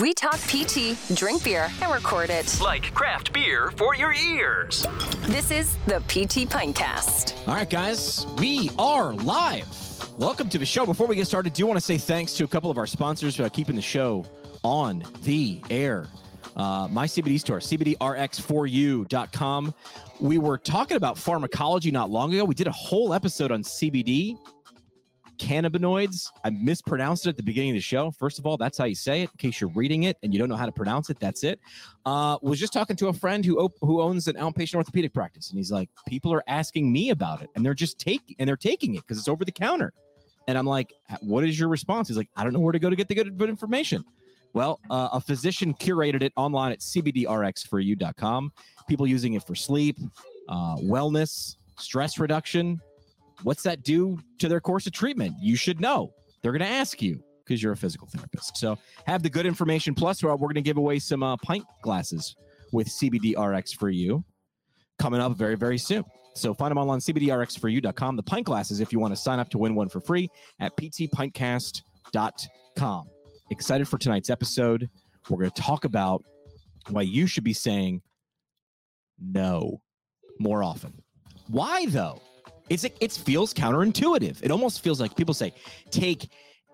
We talk PT, drink beer, and record it. Like craft beer for your ears. This is the PT Pintcast. All right, guys, we are live. Welcome to the show. Before we get started, do you want to say thanks to a couple of our sponsors for keeping the show on the air. Uh, my CBD store, CBDRX4U.com. We were talking about pharmacology not long ago. We did a whole episode on CBD cannabinoids. I mispronounced it at the beginning of the show. First of all, that's how you say it. In case you're reading it and you don't know how to pronounce it, that's it. Uh, was just talking to a friend who op- who owns an outpatient orthopedic practice, and he's like, people are asking me about it, and they're just taking and they're taking it because it's over the counter. And I'm like, what is your response? He's like, I don't know where to go to get the good, good information. Well, uh, a physician curated it online at cbdrx4u.com. People using it for sleep, uh, wellness, stress reduction, What's that do to their course of treatment? You should know. They're going to ask you because you're a physical therapist. So have the good information. Plus, we're, going to give away some uh, pint glasses with CBD RX for you coming up very, very soon. So find them online, cbdrx4u.com. The pint glasses, if you want to sign up to win one for free at ptpintcast.com. Excited for tonight's episode. We're going to talk about why you should be saying no more often. Why, though? It's it feels counterintuitive. It almost feels like people say, take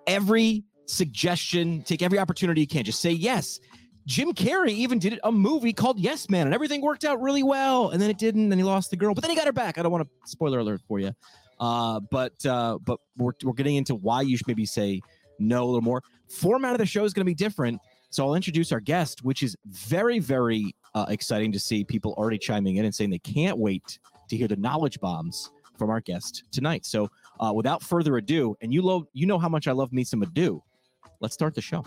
every suggestion, take every opportunity you can. Just say yes. Jim Carrey even did a movie called Yes Man, and everything worked out really well. And then it didn't, and then he lost the girl, but then he got her back. I don't want to spoiler alert for you, uh, but uh, but we're we're getting into why you should maybe say no a little more. Format of the show is going to be different, so I'll introduce our guest, which is very very uh, exciting to see people already chiming in and saying they can't wait to hear the knowledge bombs from our guest tonight. So, uh, without further ado, and you love you know how much I love me some ado. Let's start the show.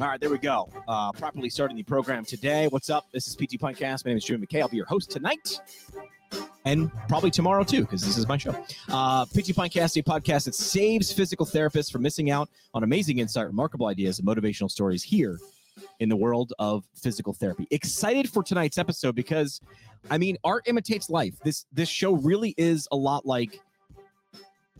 All right, there we go. Uh, properly starting the program today. What's up? This is PT Pintcast. My name is Jimmy McKay. I'll be your host tonight and probably tomorrow too, because this is my show. Uh, PT Pintcast, a podcast that saves physical therapists from missing out on amazing insight, remarkable ideas, and motivational stories here in the world of physical therapy. Excited for tonight's episode because, I mean, art imitates life. This this show really is a lot like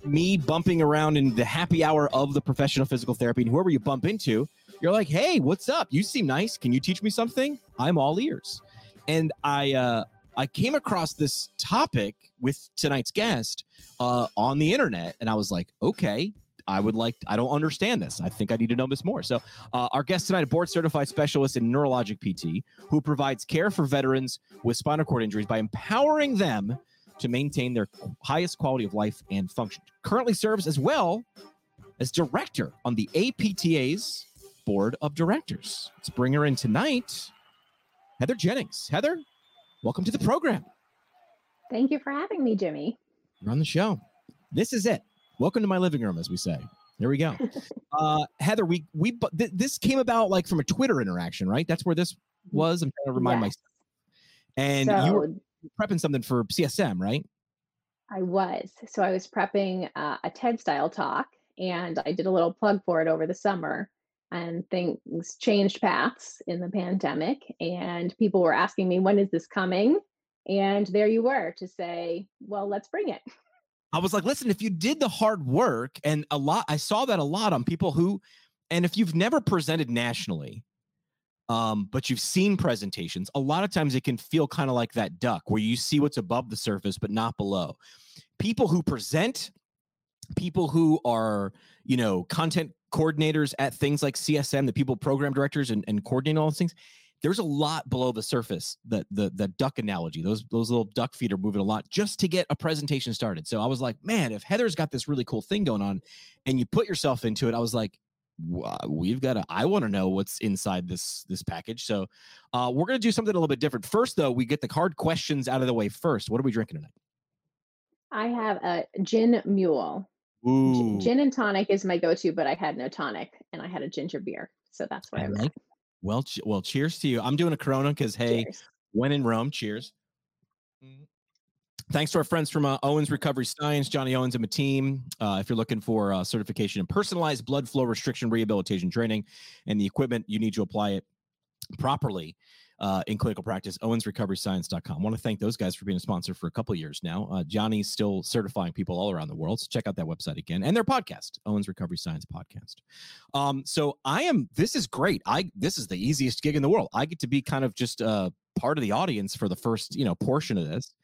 me bumping around in the happy hour of the professional physical therapy, and whoever you bump into, you're like, "Hey, what's up? You seem nice. Can you teach me something?" I'm all ears. And I uh, I came across this topic with tonight's guest uh, on the internet, and I was like, okay, I would like, I don't understand this. I think I need to know this more. So, uh, our guest tonight, a board certified specialist in neurologic PT, who provides care for veterans with spinal cord injuries by empowering them to maintain their highest quality of life and function. Currently serves as well as director on the APTA's board of directors. Let's bring her in tonight. Heather Jennings. Heather, welcome to the program. Thank you for having me, Jimmy. You're on the show. This is it. Welcome to my living room, as we say. There we go. uh, Heather, we we th- this came about like from a Twitter interaction, right? That's where this was. I'm trying to remind yes. myself. And so, you were prepping something for CSM, right? I was. So I was prepping uh, a TED style talk, and I did a little plug for it over the summer and things changed paths in the pandemic and people were asking me when is this coming? And there you were to say well let's bring it. I was like listen if you did the hard work and a lot i saw that a lot on people who and if you've never presented nationally um, but you've seen presentations a lot of times it can feel kind of like that duck where you see what's above the surface but not below. People who present people who are you know content coordinators at things like CSM, the people program directors and, and coordinating all those things, there's a lot below the surface. The the the duck analogy, those those little duck feet are moving a lot just to get a presentation started. So I was like, man, if Heather's got this really cool thing going on, and you put yourself into it, I was like, we've got to. I want to know what's inside this this package. So uh, we're gonna do something a little bit different. First, though, we get the hard questions out of the way first. What are we drinking tonight? I have a gin mule. Ooh. Gin and tonic is my go-to, but I had no tonic and I had a ginger beer, so that's where I I'm like. At. Well, ch- well, cheers to you. I'm doing a Corona because hey, cheers. when in Rome, cheers. Mm-hmm. Thanks to our friends from uh, Owens Recovery Science, Johnny Owens and my team. Uh, if you're looking for uh, certification in personalized blood flow restriction rehabilitation training and the equipment you need to apply it properly, uh, in clinical practice, owensrecoveryscience.com. Want to thank those guys for being a sponsor for a couple years now. Uh, Johnny's still certifying people all around the world. So check out that website again and their podcast, Owens Recovery Science Podcast. Um, so I am, this is great. I, this is the easiest gig in the world. I get to be kind of just uh, part of the audience for the first, you know, portion of this.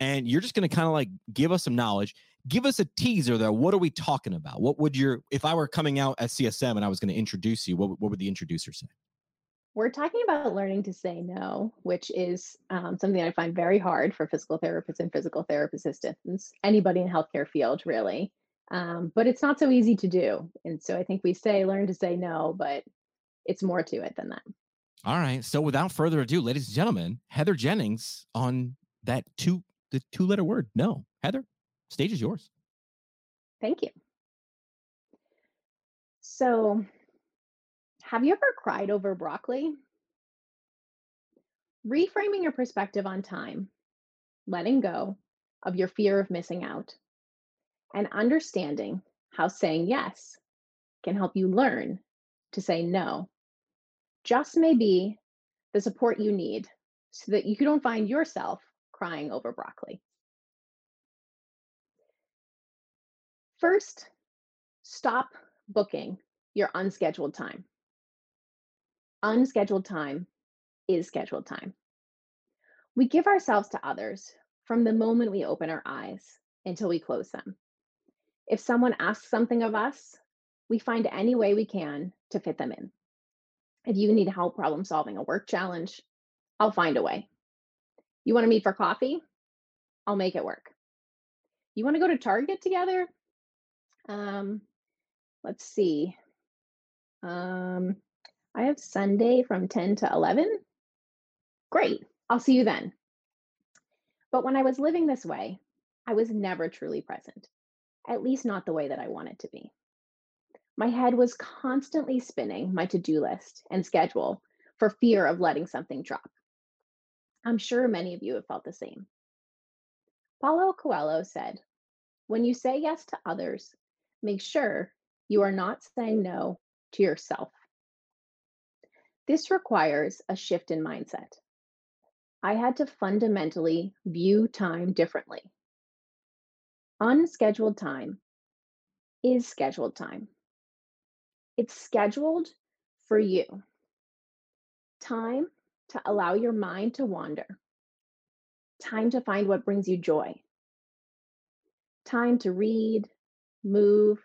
And you're just going to kind of like give us some knowledge give us a teaser there. What are we talking about? What would your, if I were coming out at CSM and I was going to introduce you, what, what would the introducer say? We're talking about learning to say no, which is um, something I find very hard for physical therapists and physical therapist assistants, anybody in healthcare field, really. Um, but it's not so easy to do. And so I think we say learn to say no, but it's more to it than that. All right. So without further ado, ladies and gentlemen, Heather Jennings on that two the two letter word no. Heather, stage is yours. Thank you. So have you ever cried over broccoli? Reframing your perspective on time, letting go of your fear of missing out, and understanding how saying yes can help you learn to say no just may be the support you need so that you don't find yourself crying over broccoli. First, stop booking your unscheduled time unscheduled time is scheduled time. We give ourselves to others from the moment we open our eyes until we close them. If someone asks something of us, we find any way we can to fit them in. If you need help problem solving a work challenge, I'll find a way. You want to meet for coffee? I'll make it work. You want to go to Target together? Um, let's see. Um, I have Sunday from 10 to 11. Great, I'll see you then. But when I was living this way, I was never truly present, at least not the way that I wanted to be. My head was constantly spinning my to do list and schedule for fear of letting something drop. I'm sure many of you have felt the same. Paulo Coelho said, When you say yes to others, make sure you are not saying no to yourself. This requires a shift in mindset. I had to fundamentally view time differently. Unscheduled time is scheduled time. It's scheduled for you. Time to allow your mind to wander. Time to find what brings you joy. Time to read, move,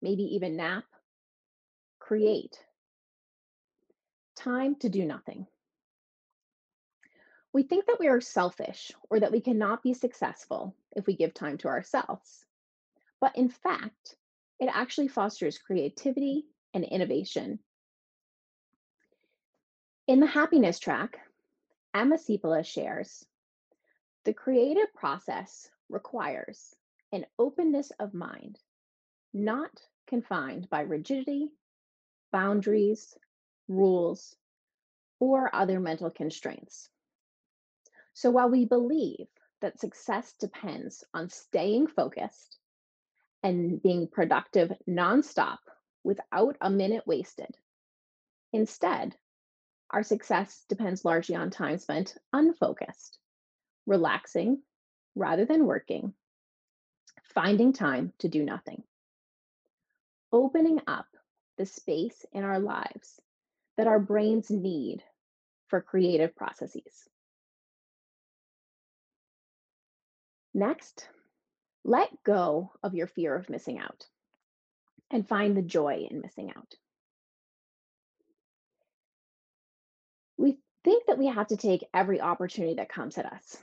maybe even nap, create, time to do nothing. We think that we are selfish or that we cannot be successful if we give time to ourselves. But in fact, it actually fosters creativity and innovation. In the happiness track, Emma Seppala shares the creative process requires an openness of mind, not confined by rigidity, boundaries, rules, or other mental constraints. So while we believe that success depends on staying focused and being productive nonstop without a minute wasted, instead, our success depends largely on time spent unfocused, relaxing rather than working, finding time to do nothing, opening up the space in our lives that our brains need for creative processes. Next, let go of your fear of missing out and find the joy in missing out. We think that we have to take every opportunity that comes at us.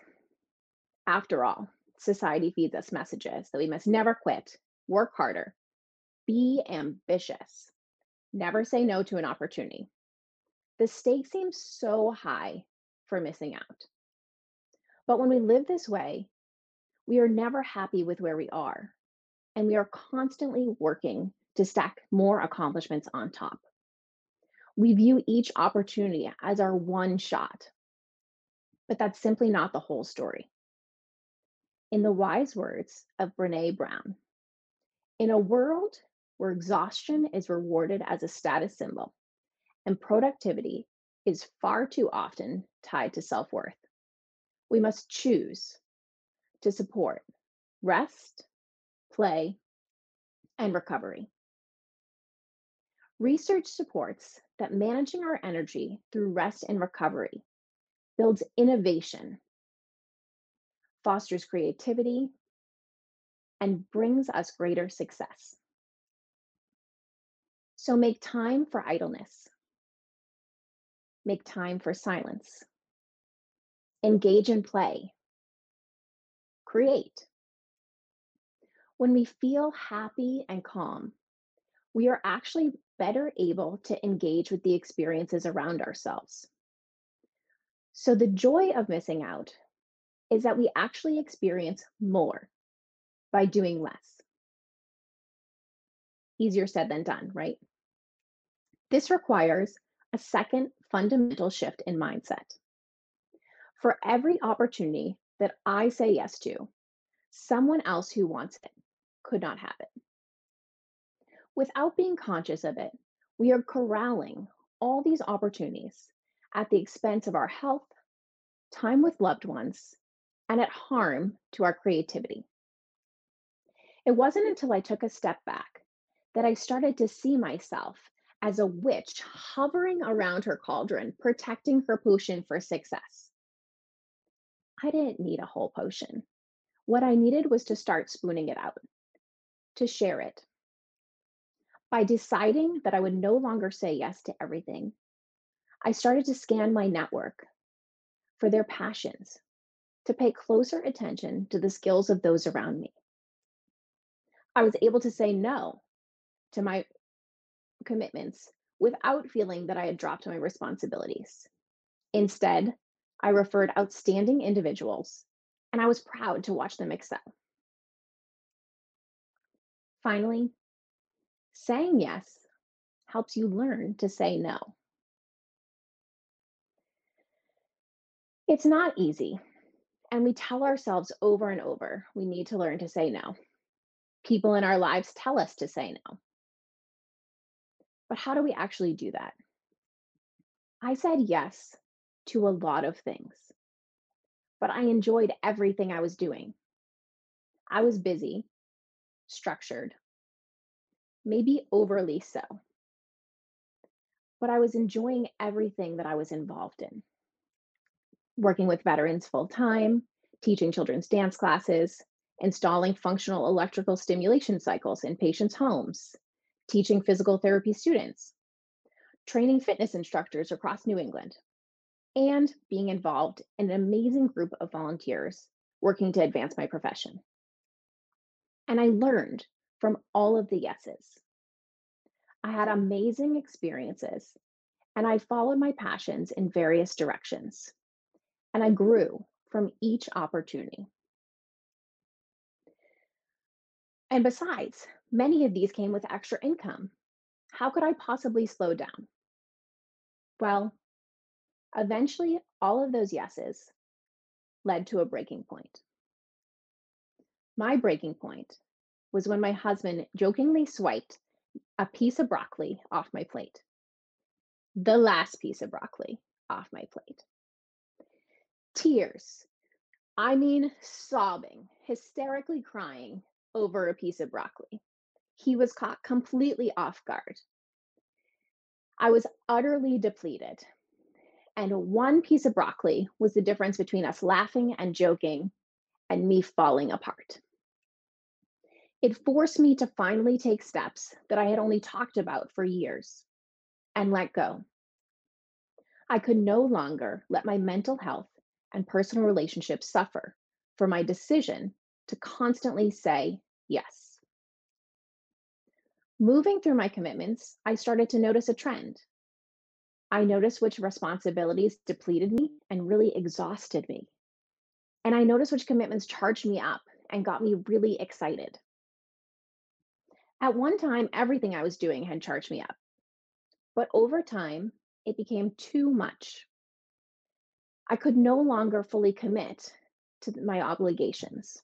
After all, society feeds us messages that we must never quit, work harder, be ambitious, never say no to an opportunity, the stake seems so high for missing out. But when we live this way, we are never happy with where we are, and we are constantly working to stack more accomplishments on top. We view each opportunity as our one shot, but that's simply not the whole story. In the wise words of Brene Brown, in a world where exhaustion is rewarded as a status symbol, and productivity is far too often tied to self worth. We must choose to support rest, play, and recovery. Research supports that managing our energy through rest and recovery builds innovation, fosters creativity, and brings us greater success. So make time for idleness. Make time for silence. Engage in play. Create. When we feel happy and calm, we are actually better able to engage with the experiences around ourselves. So, the joy of missing out is that we actually experience more by doing less. Easier said than done, right? This requires a second fundamental shift in mindset. For every opportunity that I say yes to, someone else who wants it could not have it. Without being conscious of it, we are corralling all these opportunities at the expense of our health, time with loved ones, and at harm to our creativity. It wasn't until I took a step back that I started to see myself as a witch hovering around her cauldron, protecting her potion for success. I didn't need a whole potion. What I needed was to start spooning it out, to share it. By deciding that I would no longer say yes to everything, I started to scan my network for their passions, to pay closer attention to the skills of those around me. I was able to say no to my commitments without feeling that I had dropped my responsibilities. Mm. Instead, I referred outstanding individuals, and I was proud to watch them excel. Finally, saying yes helps you learn to say no. It's not easy, and we tell ourselves over and over we need to learn to say no. People in our lives tell us to say no. But how do we actually do that? I said yes to a lot of things, but I enjoyed everything I was doing. I was busy, structured, maybe overly so. But I was enjoying everything that I was involved in. Working with veterans full time, teaching children's dance classes, installing functional electrical stimulation cycles in patients' homes, teaching physical therapy students, training fitness instructors across New England, and being involved in an amazing group of volunteers working to advance my profession. And I learned from all of the yeses. I had amazing experiences, and I followed my passions in various directions. And I grew from each opportunity. And besides, Many of these came with extra income. How could I possibly slow down? Well, eventually, all of those yeses led to a breaking point. My breaking point was when my husband jokingly swiped a piece of broccoli off my plate. The last piece of broccoli off my plate. Tears. I mean, sobbing, hysterically crying over a piece of broccoli he was caught completely off guard. I was utterly depleted. And one piece of broccoli was the difference between us laughing and joking and me falling apart. It forced me to finally take steps that I had only talked about for years and let go. I could no longer let my mental health and personal relationships suffer for my decision to constantly say yes. Moving through my commitments, I started to notice a trend. I noticed which responsibilities depleted me and really exhausted me. And I noticed which commitments charged me up and got me really excited. At one time, everything I was doing had charged me up. But over time, it became too much. I could no longer fully commit to my obligations.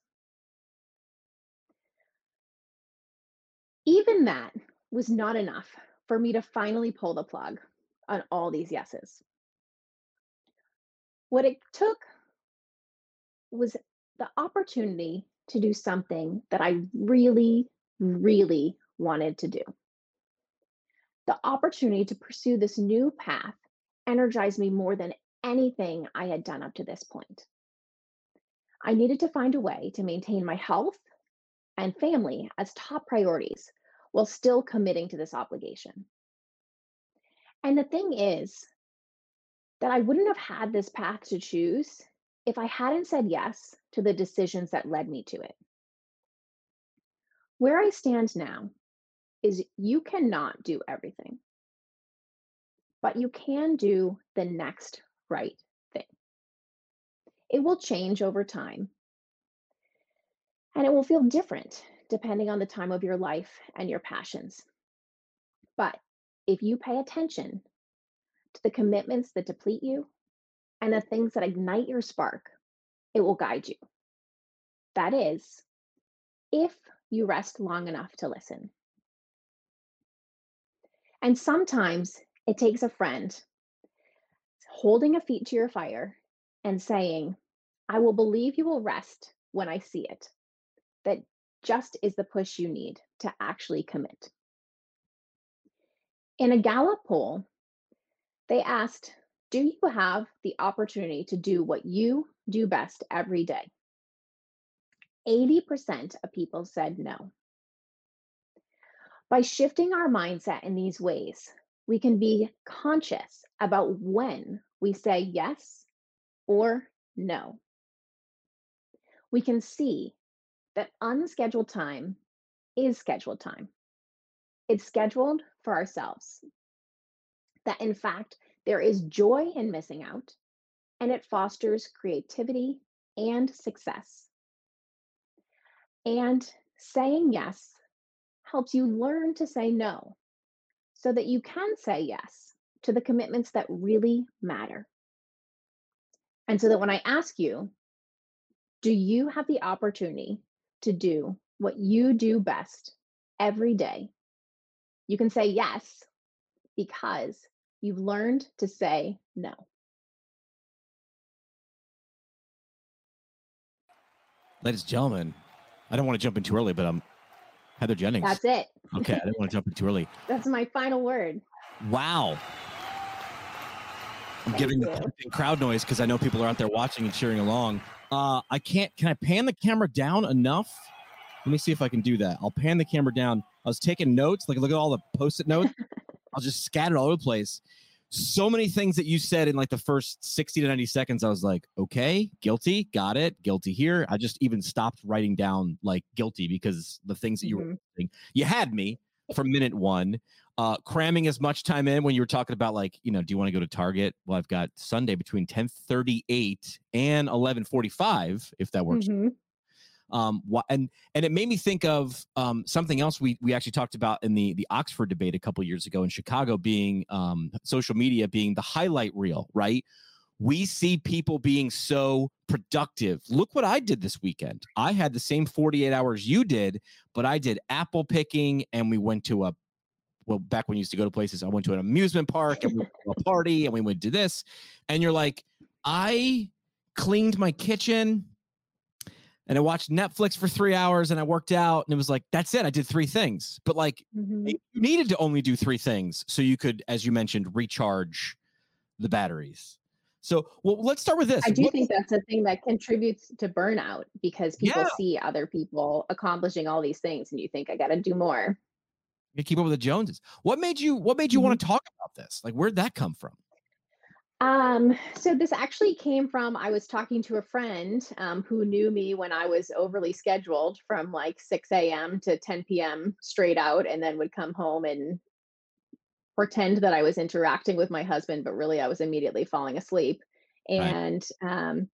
Even that was not enough for me to finally pull the plug on all these yeses. what it took was the opportunity to do something that I really, really wanted to do. The opportunity to pursue this new path energized me more than anything I had done up to this point. I needed to find a way to maintain my health and family as top priorities while still committing to this obligation. And the thing is that I wouldn't have had this path to choose if I hadn't said yes to the decisions that led me to it. Where I stand now is you cannot do everything, but you can do the next right thing. It will change over time and it will feel different depending on the time of your life and your passions. But if you pay attention to the commitments that deplete you and the things that ignite your spark, it will guide you. That is, if you rest long enough to listen. And sometimes it takes a friend holding a feet to your fire and saying, I will believe you will rest when I see it. That just is the push you need to actually commit. In a Gallup poll, they asked, Do you have the opportunity to do what you do best every day? 80% of people said no. By shifting our mindset in these ways, we can be conscious about when we say yes or no. We can see that unscheduled time is scheduled time. It's scheduled for ourselves. That in fact, there is joy in missing out, and it fosters creativity and success. And saying yes helps you learn to say no so that you can say yes to the commitments that really matter. And so that when I ask you, do you have the opportunity to do what you do best every day? You can say yes because you've learned to say no. Ladies and gentlemen, I don't want to jump in too early, but I'm Heather Jennings. That's it. Okay, I didn't want to jump in too early. That's my final word. Wow. Giving the crowd noise because I know people are out there watching and cheering along. Uh, I can't. Can I pan the camera down enough? Let me see if I can do that. I'll pan the camera down. I was taking notes. Like, look at all the post-it notes. I'll just scatter all over the place. So many things that you said in like the first 60 to 90 seconds. I was like, okay, guilty, got it, guilty here. I just even stopped writing down like guilty because the things that you were Mhm. saying, you had me from minute one uh cramming as much time in when you were talking about like you know do you want to go to target? Well i've got sunday between 1038 and 1145 if that works. Mhm. um wha- and and it made me think of um something else we we actually talked about in the the oxford debate a couple years ago in chicago being um social media being the highlight reel right we see people being so productive look what i did this weekend i had the same 48 hours you did but i did apple picking and we went to a well back when you used to go to places i went to an amusement park and we went to a party and we went to this and you're like i cleaned my kitchen and I watched Netflix for three hours and I worked out and it was like, that's it. I did three things. But like Mhm. you needed to only do three things so you could, as you mentioned, recharge the batteries. So well, let's start with this. I do What- think that's a thing that contributes to burnout because people Yeah. see other people accomplishing all these things and you think I got to do more. you keep up with the Joneses. What made you what made you want to Mm-hmm. talk about this? Like where'd that come from? Um, so this actually came from I was talking to a friend um, who knew me when I was overly scheduled from like 6 a.m. to 10 p.m. straight out, and then would come home and pretend that I was interacting with my husband, but really I was immediately falling asleep. Right. And um,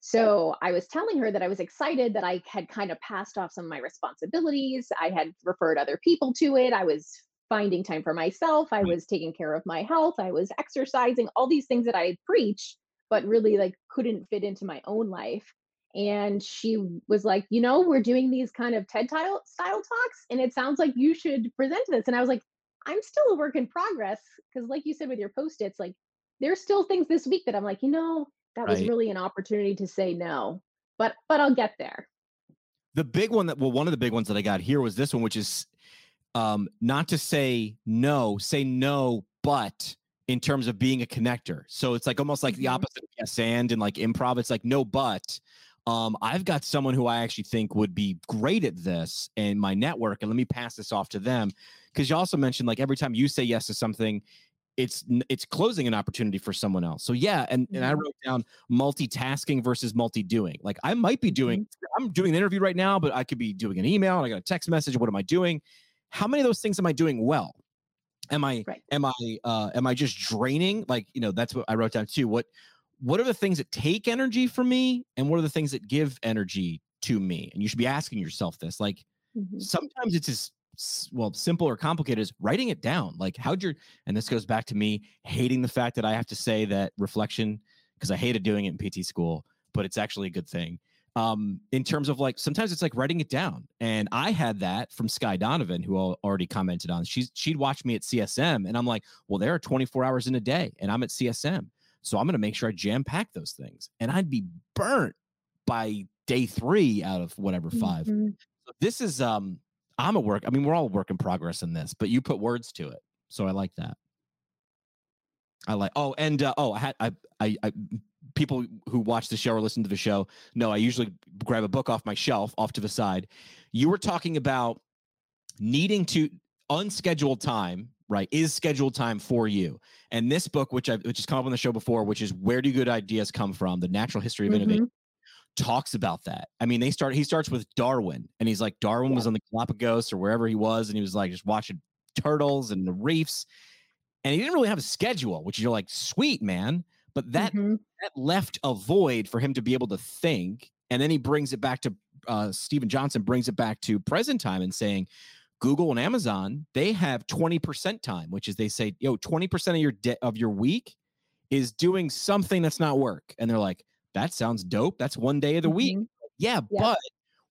so I was telling her that I was excited that I had kind of passed off some of my responsibilities. I had referred other people to it. I was finding time for myself. I Right. was taking care of my health. I was exercising, all these things that I preach, but really like couldn't fit into my own life. And she was like, you know, we're doing these kind of TED style talks, and it sounds like you should present this. And I was like, I'm still a work in progress because, like you said with your post-its, like there's still things this week that I'm like, you know, that was really an opportunity to say no. But but I'll get there. The big one that well, one of the big ones that I got here was this one, which is um not to say no, say no, but in terms of being a connector. So it's like almost like the Mhm. opposite of yes and and like improv. It's like no, but um I've got someone who I actually think would be great at this in my network, and let me pass this off to them. Because you also mentioned like every time you say yes to something, it's it's closing an opportunity for someone else. So yeah, and and I Mhm. wrote down multitasking versus multi-doing. Like I might be doing I'm doing an interview right now, but I could be doing an email and I got a text message. What am I doing? How many of those things am I doing well? Am I Right. am I uh am I just draining? Like, you know, that's what I wrote down too. What what are the things that take energy from me and what are the things that give energy to me? And you should be asking yourself this. Like Mhm. sometimes it's as well simple or complicated is writing it down. Like how'd your and this goes back to me hating the fact that i have to say that reflection because i hated doing it in pt school but it's actually a good thing. Um in terms of like sometimes it's like writing it down and i had that from Skye Donovan who al- already commented on. She's she'd watch me at csm and i'm like well there are 24 hours in a day and i'm at csm so i'm going to make sure i jam pack those things and i'd be burnt by day three out of whatever 5 Mhm. so this is um I'm a work. I mean, we're all work in progress in this, but you put words to it. So I like that. I like oh, and uh, oh, I had I, I I people who watch the show or listen to the show know I usually grab a book off my shelf off to the side. You were talking about needing to unscheduled time, right? Is scheduled time for you? And this book, which I which has come up on the show before, which is Where Do Good Ideas Come From? The Natural History of Innovation Mhm. Talks about that. I mean, they start he starts with Darwin and he's like Darwin was on the Galapagos or wherever he was and he was like just watching turtles and the reefs and he didn't really have a schedule, which you're like sweet man, but that Mhm. that left a void for him to be able to think and then he brings it back to uh Steven Johnson brings it back to present time and saying Google and Amazon, they have 20% time, which is they say, yo, 20% of your de- of your week is doing something that's not work. And they're like, that sounds dope. That's one day of the week. Mhm. Yeah, Yeah. but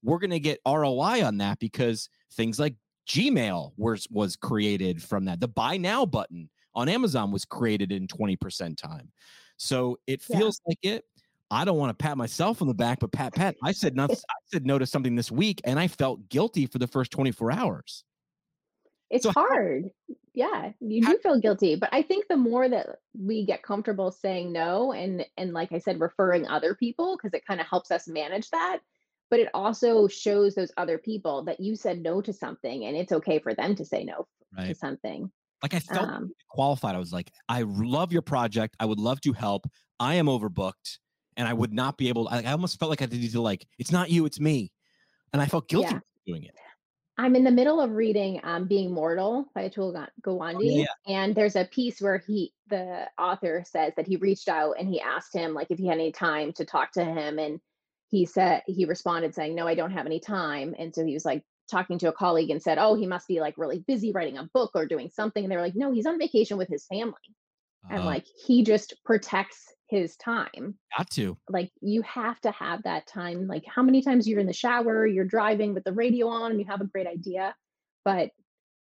we're gonna get ROI on that because things like Gmail was was created from that. The buy now button on Amazon was created in 20% time. So it Yeah. feels like it. I don't want to pat myself on the back, but pat pat. I said not, I said no to something this week and I felt guilty for the first 24 hours. It's So how- hard. Yeah, you how- do feel guilty, but I think the more that we get comfortable saying no and and like I said referring other people because it kind of helps us manage that, but it also shows those other people that you said no to something and it's okay for them to say no to something. Like I felt Um, qualified. I was like, I love your project. I would love to help. I am overbooked and I would not be able I, I almost felt like I needed to like, it's not you, it's me. And I felt guilty Yeah. for doing it. I'm in the middle of reading um, "Being Mortal" by Atul Ga- Gawande, and there's a piece where he, the author, says that he reached out and he asked him like if he had any time to talk to him, and he said he responded saying, "No, I don't have any time." And so he was like talking to a colleague and said, "Oh, he must be like really busy writing a book or doing something." And they were like, "No, he's on vacation with his family," and Uh, like he just protects his time got to. like you have to have that time like how many times you're in the shower you're driving with the radio on and you have a great idea but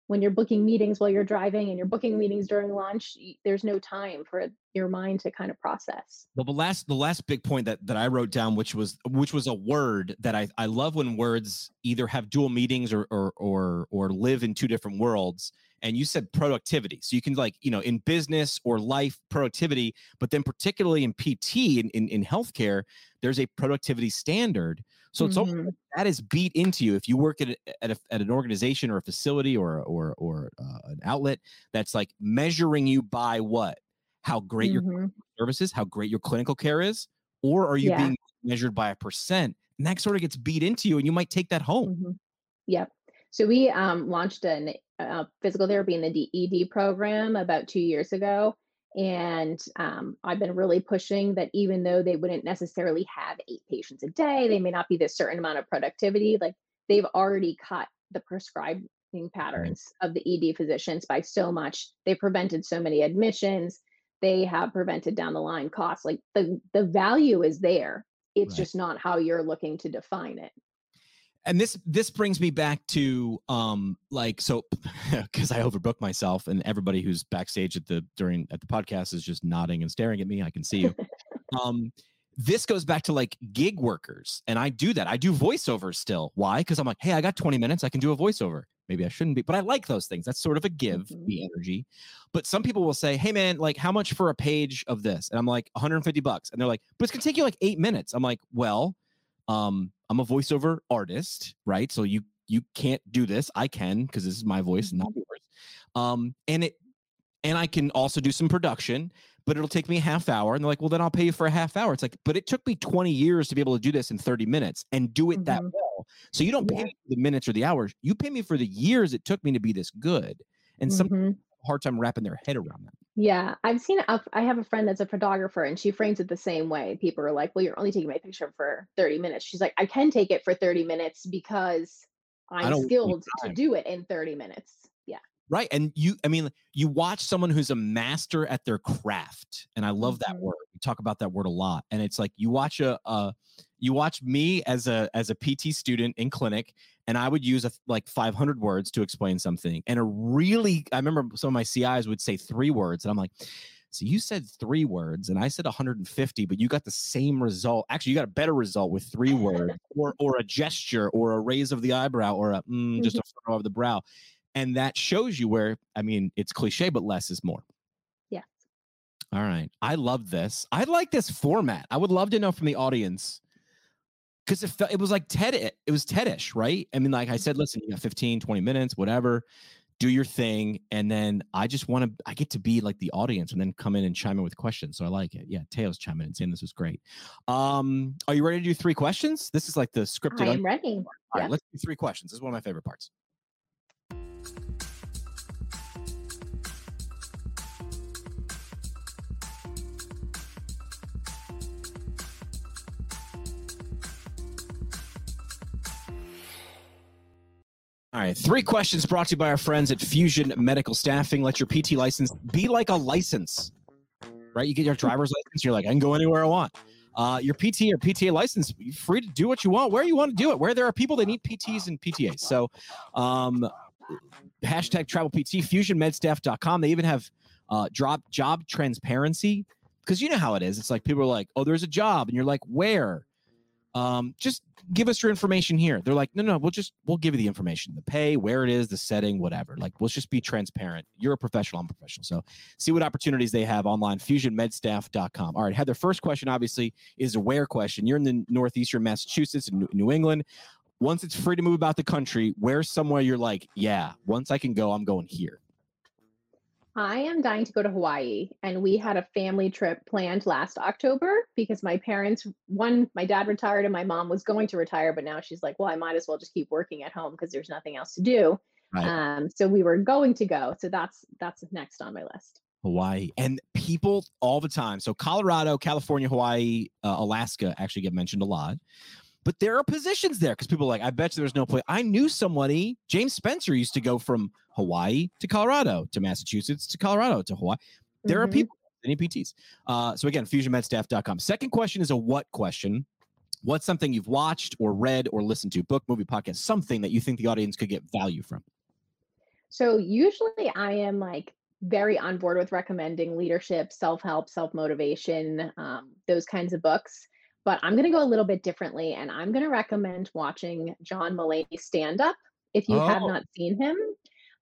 when you're booking meetings while you're driving and you're booking meetings during lunch there's no time for your mind to kind of process Well, the last the last big point that that I wrote down, which was which was a word that I I love when words either have dual meanings or or or or live in two different worlds. And you said productivity, so you can like you know in business or life productivity, but then particularly in PT in in, in healthcare, there's a productivity standard. So it's Mhm. like that is beat into you if you work at a, at, a, at an organization or a facility or or or uh, an outlet that's like measuring you by what how great your Mhm. services, how great your clinical care is, or are you Yeah. being measured by a percent? And that sort of gets beat into you, and you might take that home. Mhm. Yep. So we um, launched an uh, physical therapy in the DED program about two years ago, and um, I've been really pushing that even though they wouldn't necessarily have eight patients a day, they may not be this certain amount of productivity. Like they've already cut the prescribing patterns of the ED physicians by so much. They prevented so many admissions. They have prevented down the line costs. Like the the value is there. It's Right. just not how you're looking to define it. And this this brings me back to um like so because I overbooked myself, and everybody who's backstage at the during at the podcast is just nodding and staring at me. I can see you. Um, this goes back to like gig workers, and I do that. I do voiceovers still. Why? Because I'm like, hey, I got 20 minutes. I can do a voiceover. Maybe I shouldn't be, but I like those things. That's sort of a give Mhm. the energy. But some people will say, hey, man, like, how much for a page of this? And I'm like, 150 bucks. And they're like, but it's gonna take you like eight minutes. I'm like, well, um, I'm a voiceover artist, right? So you you can't do this. I can because this is my voice and not yours. Um, and it and I can also do some production, but it'll take me a half hour. And they're like, well, then I'll pay you for a half hour. It's like, but it took me 20 years to be able to do this in 30 minutes and do it that Mhm. well. So you don't pay me for the minutes or the hours. You pay me for the years it took me to be this good. And some people Mhm. have a hard time wrapping their head around that. Yeah, I've seen. A, I have a friend that's a photographer, and she frames it the same way. People are like, "Well, you're only taking my picture for 30 minutes." She's like, "I can take it for 30 minutes because I'm don't waste any skilled to do it in 30 minutes." Right. And you, I mean, you watch someone who's a master at their craft. And I love that Mhm. word. We talk about that word a lot. And it's like you watch a, uh, you watch me as a as a PT student in clinic, and I would use a, like 500 words to explain something. And a really, I remember some of my CIs would say three words, and I'm like, so you said three words, and I said 150, but you got the same result. Actually, you got a better result with three words, or or a gesture, or a raise of the eyebrow, or a mm, just a furrow of the brow and that shows you where i mean it's cliche but less is more Yes. all right i love this i like this format i would love to know from the audience because it, felt- it was like ted it was tedish right i mean like i said listen you got 15 20 minutes whatever do your thing and then i just want to i get to be like the audience and then come in and chime in with questions so i like it yeah teo's chiming in saying this was great um are you ready to do three questions this is like the scripted I un- am ready. all right, yeah. let's do three questions. This is one of my favorite parts. All right, three questions brought to you by our friends at Fusion Medical Staffing. Let your PT license be like a license, right? You get your driver's license, you're like, I can go anywhere I want. Uh, your PT or PTA license, you're free to do what you want, where you want to do it, where there are people that need PTs and PTAs. So, um, hashtag travel PT, fusionmedstaff.com. They even have uh, job, job transparency because you know how it is. It's like people are like, oh, there's a job. And you're like, where? Um, just give us your information here. They're like, no, no, we'll just, we'll give you the information, the pay, where it is, the setting, whatever. Like, let's just be transparent. You're a professional, I'm a professional. So see what opportunities they have online, fusionmedstaff.com. All right. Heather, first question obviously is a where question. You're in the Northeastern Massachusetts and New England. Once it's free to move about the country, where's somewhere you're like, yeah, once I can go, I'm going here. I am dying to go to Hawaii, and we had a family trip planned last October because my parents, one, my dad retired, and my mom was going to retire, but now she's like, well, I might as well just keep working at home because there's nothing else to do. Right. Um, so we were going to go. So that's that's next on my list. Hawaii and people all the time. So Colorado, California, Hawaii, uh, Alaska actually get mentioned a lot. But there are positions there because people are like, I bet you there's no place. I knew somebody, James Spencer used to go from Hawaii to Colorado to Massachusetts to Colorado to Hawaii. There are Mhm. people, any PTs. Uh, so again, fusionmedstaff.com. Second question is a what question. What's something you've watched or read or listened to, book, movie, podcast, something that you think the audience could get value from? So usually I am like very on board with recommending leadership, self help, self motivation, um, those kinds of books. But I'm going to go a little bit differently and I'm going to recommend watching John Mulaney stand up if you have Oh. not seen him.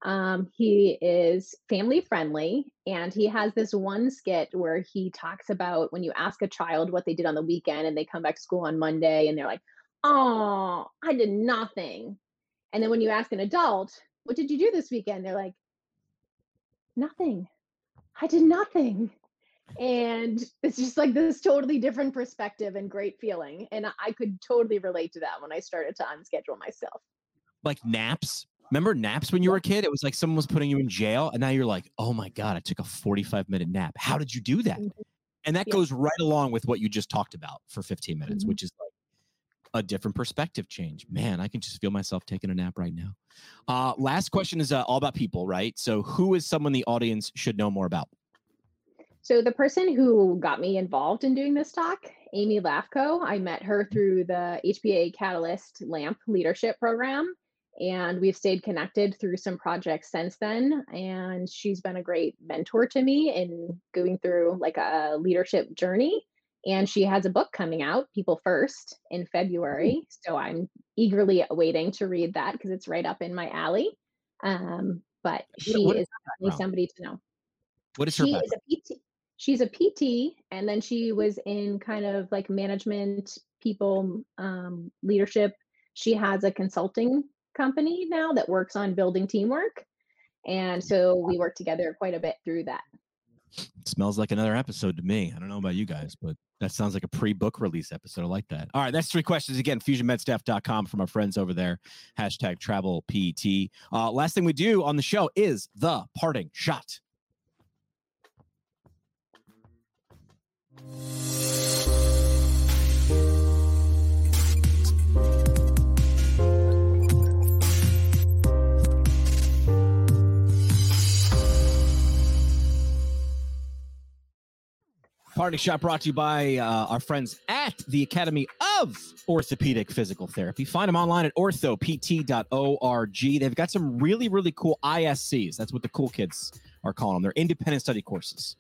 Um, he is family friendly and he has this one skit where he talks about when you ask a child what they did on the weekend and they come back to school on Monday and they're like, Oh, I did nothing. And then when you ask an adult, what did you do this weekend? They're like, nothing. I did nothing. And it's just like this totally different perspective and great feeling. And I- could totally relate to that when I started to unschedule myself. like naps. Remember naps when you were a kid? It was like someone was putting you in jail, and now you're like, oh my God, I took a 45 minute nap. How did you do that? Mhm. And that Yeah. goes right along with what you just talked about for 15 minutes, Mhm. which is like a different perspective change. Man, I can just feel myself taking a nap right now. Uh, last question is uh, all about people, right? So, who is someone the audience should know more about? So the person who got me involved in doing this talk, Amy Lafko, I met her through the HBA Catalyst LAMP leadership program. And we've stayed connected through some projects since then. And she's been a great mentor to me in going through like a leadership journey. And she has a book coming out, People First, in February. So I'm eagerly waiting to read that because it's right up in my alley. Um, but she what is is somebody to know. What is her She is a PT. She's a PT, and then she was in kind of like management, people, um, leadership. She has a consulting company now that works on building teamwork, and so we work together quite a bit through that. smells like another episode to me. I don't know about you guys, but that sounds like a pre-book release episode. I like that. All right, that's three questions again. FusionMedStaff.com from our friends over there. Hashtag travel PT. Uh, last thing we do on the show is the parting shot. Parting shot brought to you by uh, our friends at the Academy of Orthopedic Physical Therapy. Find them online at orthopt.org. They've got some really, really cool ISCs. That's what the cool kids are calling them. They're independent study courses.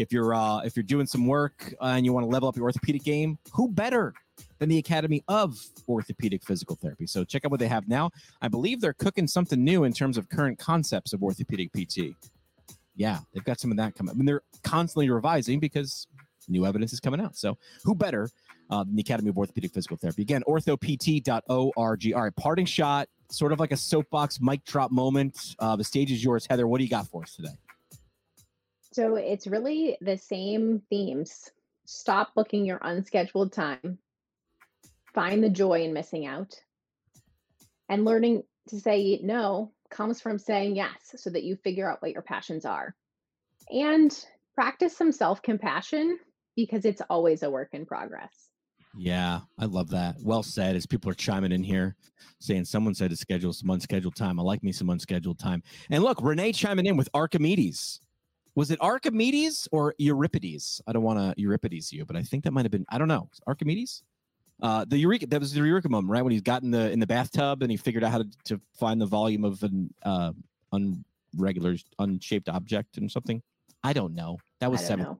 If you're uh, if you're doing some work and you want to level up your orthopedic game, who better than the Academy of Orthopedic Physical Therapy? So check out what they have now. I believe they're cooking something new in terms of current concepts of orthopedic PT. Yeah, they've got some of that coming. I mean, they're constantly revising because new evidence is coming out. So who better uh, than the Academy of Orthopedic Physical Therapy? Again, orthopt.org. All right, parting shot, sort of like a soapbox mic drop moment. Uh, the stage is yours, Heather. What do you got for us today? So it's really the same themes. Stop booking your unscheduled time. Find the joy in missing out. And learning to say no comes from saying yes so that you figure out what your passions are. And practice some self compassion because it's always a work in progress. Yeah, I love that. Well said. As people are chiming in here, saying someone said to schedule some unscheduled time. I like me some unscheduled time. And look, Renee chiming in with Archimedes. Was it Archimedes or Euripides? I don't want to Euripides you, but I think that might have been. I don't know. Archimedes. Uh, the Eureka. That was the Eureka moment, right? When he's got in the in the bathtub and he figured out how to, to find the volume of an uh, unregular, unshaped object and something. I don't know. That was seven.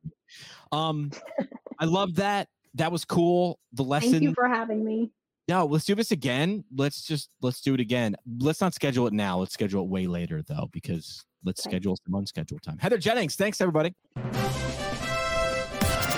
Um, I love that. That was cool. The lesson. Thank you for having me. No, let's do this again. Let's just let's do it again. Let's not schedule it now. Let's schedule it way later though, because let's schedule some unscheduled time. Heather Jennings, thanks everybody.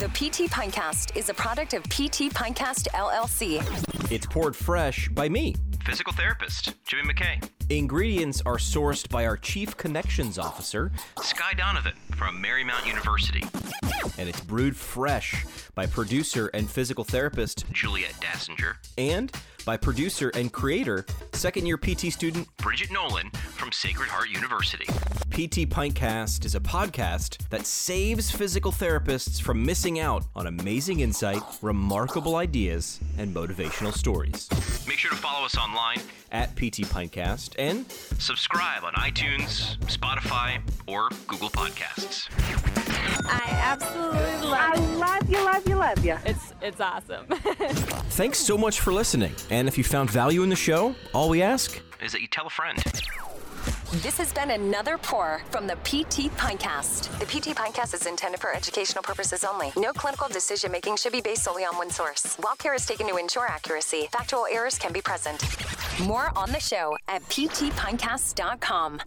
The PT Pintcast is a product of PT Pintcast LLC. It's poured fresh by me. Physical therapist Jimmy McKay, Ingredients are sourced by our Chief Connections Officer, Skye Donovan from Marymount University, and it's brewed fresh by producer and physical therapist, Juliet Dassinger, and by producer and creator, second year PT student Bridget Nolan from Sacred Heart University. PT Pintcast is a podcast that saves physical therapists from missing out on amazing insight, remarkable ideas, and motivational stories. Make sure to follow us online, At PT Pintcast and subscribe on iTunes, Spotify, or Google Podcasts. I absolutely love I it. love you, love you, love you. It's it's awesome. thanks so much for listening. And if you found value in the show, all we ask Is that you tell a friend. This has been another pour from the PT Pintcast. The PT Pintcast is intended for educational purposes only. No clinical decision making should be based solely on one source. While care is taken to ensure accuracy, factual errors can be present. More on the show at ptpintcast.com.